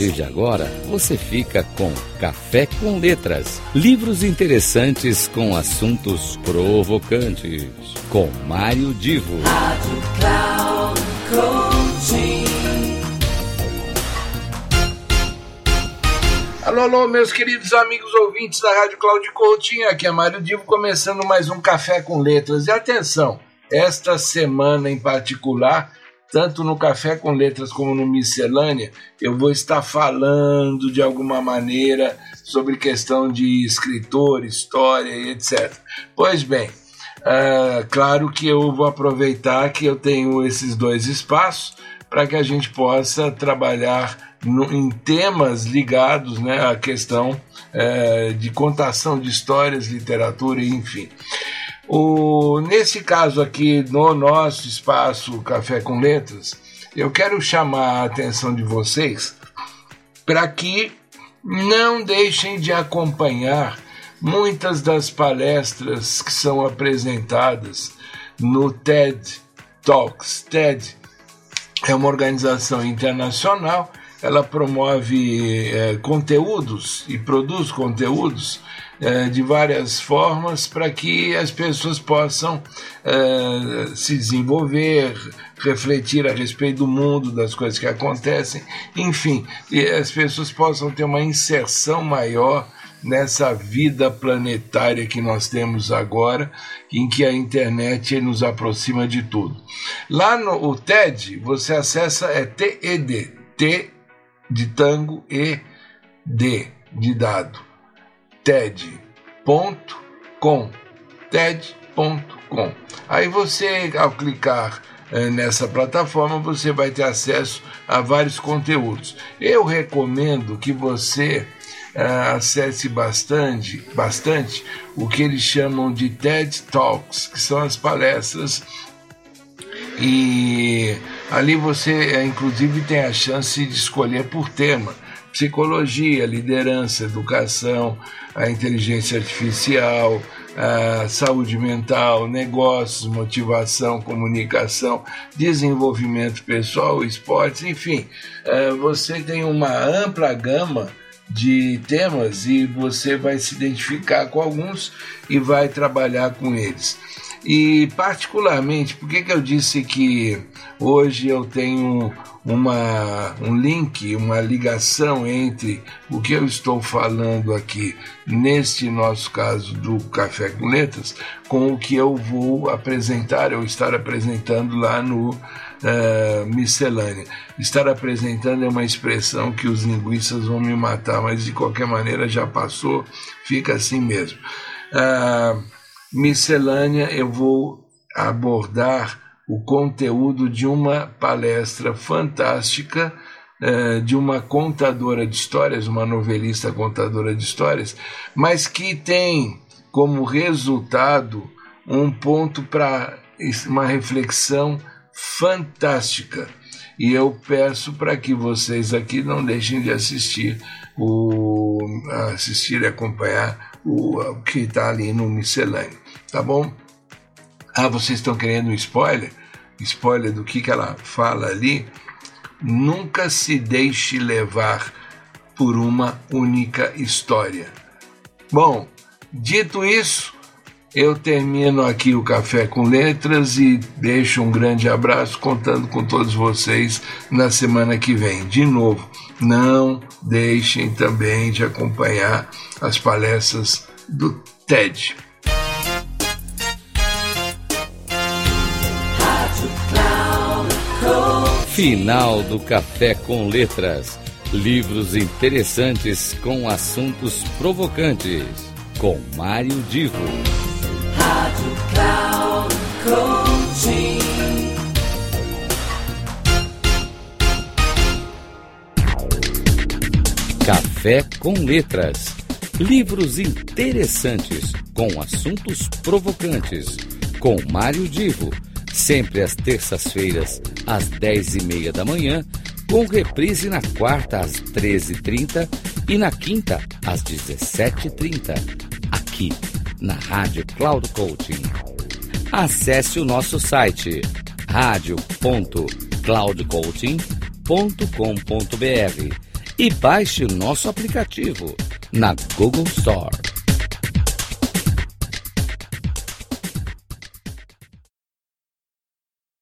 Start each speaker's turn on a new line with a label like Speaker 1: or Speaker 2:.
Speaker 1: partir de agora, você fica com Café com Letras, livros interessantes com assuntos provocantes, com Mário Divo. Rádio Cloud
Speaker 2: Alô, alô, meus queridos amigos ouvintes da Rádio Cláudio Coutinho, aqui é Mário Divo, começando mais um Café com Letras. E atenção, esta semana em particular tanto no Café com Letras como no Miscelânea, eu vou estar falando de alguma maneira sobre questão de escritor, história e etc. Pois bem, uh, claro que eu vou aproveitar que eu tenho esses dois espaços para que a gente possa trabalhar no, em temas ligados né, à questão uh, de contação de histórias, literatura, enfim. O, nesse caso aqui, no nosso espaço Café com Letras, eu quero chamar a atenção de vocês para que não deixem de acompanhar muitas das palestras que são apresentadas no TED Talks. TED é uma organização internacional, ela promove é, conteúdos e produz conteúdos é, de várias formas para que as pessoas possam é, se desenvolver, refletir a respeito do mundo, das coisas que acontecem, enfim, e as pessoas possam ter uma inserção maior nessa vida planetária que nós temos agora, em que a internet nos aproxima de tudo. Lá no o TED, você acessa é TED, T de tango e D de dado ted.com. TED.com. Aí você, ao clicar eh, nessa plataforma, você vai ter acesso a vários conteúdos. Eu recomendo que você eh, acesse bastante, bastante o que eles chamam de TED Talks, que são as palestras e ali você eh, inclusive tem a chance de escolher por tema psicologia, liderança, educação, a inteligência artificial, a saúde mental, negócios, motivação, comunicação, desenvolvimento pessoal, esportes, enfim, é, você tem uma ampla gama de temas e você vai se identificar com alguns e vai trabalhar com eles. E particularmente, por que, que eu disse que hoje eu tenho uma, um link, uma ligação entre o que eu estou falando aqui, neste nosso caso do Café com Letras, com o que eu vou apresentar, eu estar apresentando lá no uh, Miscelânea. Estar apresentando é uma expressão que os linguistas vão me matar, mas de qualquer maneira já passou, fica assim mesmo. Uh, miscelânea eu vou abordar o conteúdo de uma palestra fantástica uh, de uma contadora de histórias, uma novelista contadora de histórias, mas que tem como resultado um ponto para uma reflexão fantástica. E eu peço para que vocês aqui não deixem de assistir o assistir e acompanhar o, o que está ali no miscelâneo, tá bom? Ah, vocês estão querendo um spoiler? Spoiler do que, que ela fala ali? Nunca se deixe levar por uma única história. Bom, dito isso, eu termino aqui o Café com Letras e deixo um grande abraço contando com todos vocês na semana que vem. De novo, não deixem também de acompanhar as palestras do TED.
Speaker 1: Final do Café com Letras. Livros interessantes com assuntos provocantes. Com Mário Divo. Rádio Cloud Café com Letras. Livros interessantes com assuntos provocantes. Com Mário Divo. Sempre às terças-feiras, às dez e meia da manhã, com reprise na quarta às treze e trinta e na quinta às dezessete e trinta, aqui na Rádio Cloud Coaching. Acesse o nosso site radio.cloudcoaching.com.br e baixe o nosso aplicativo na Google Store.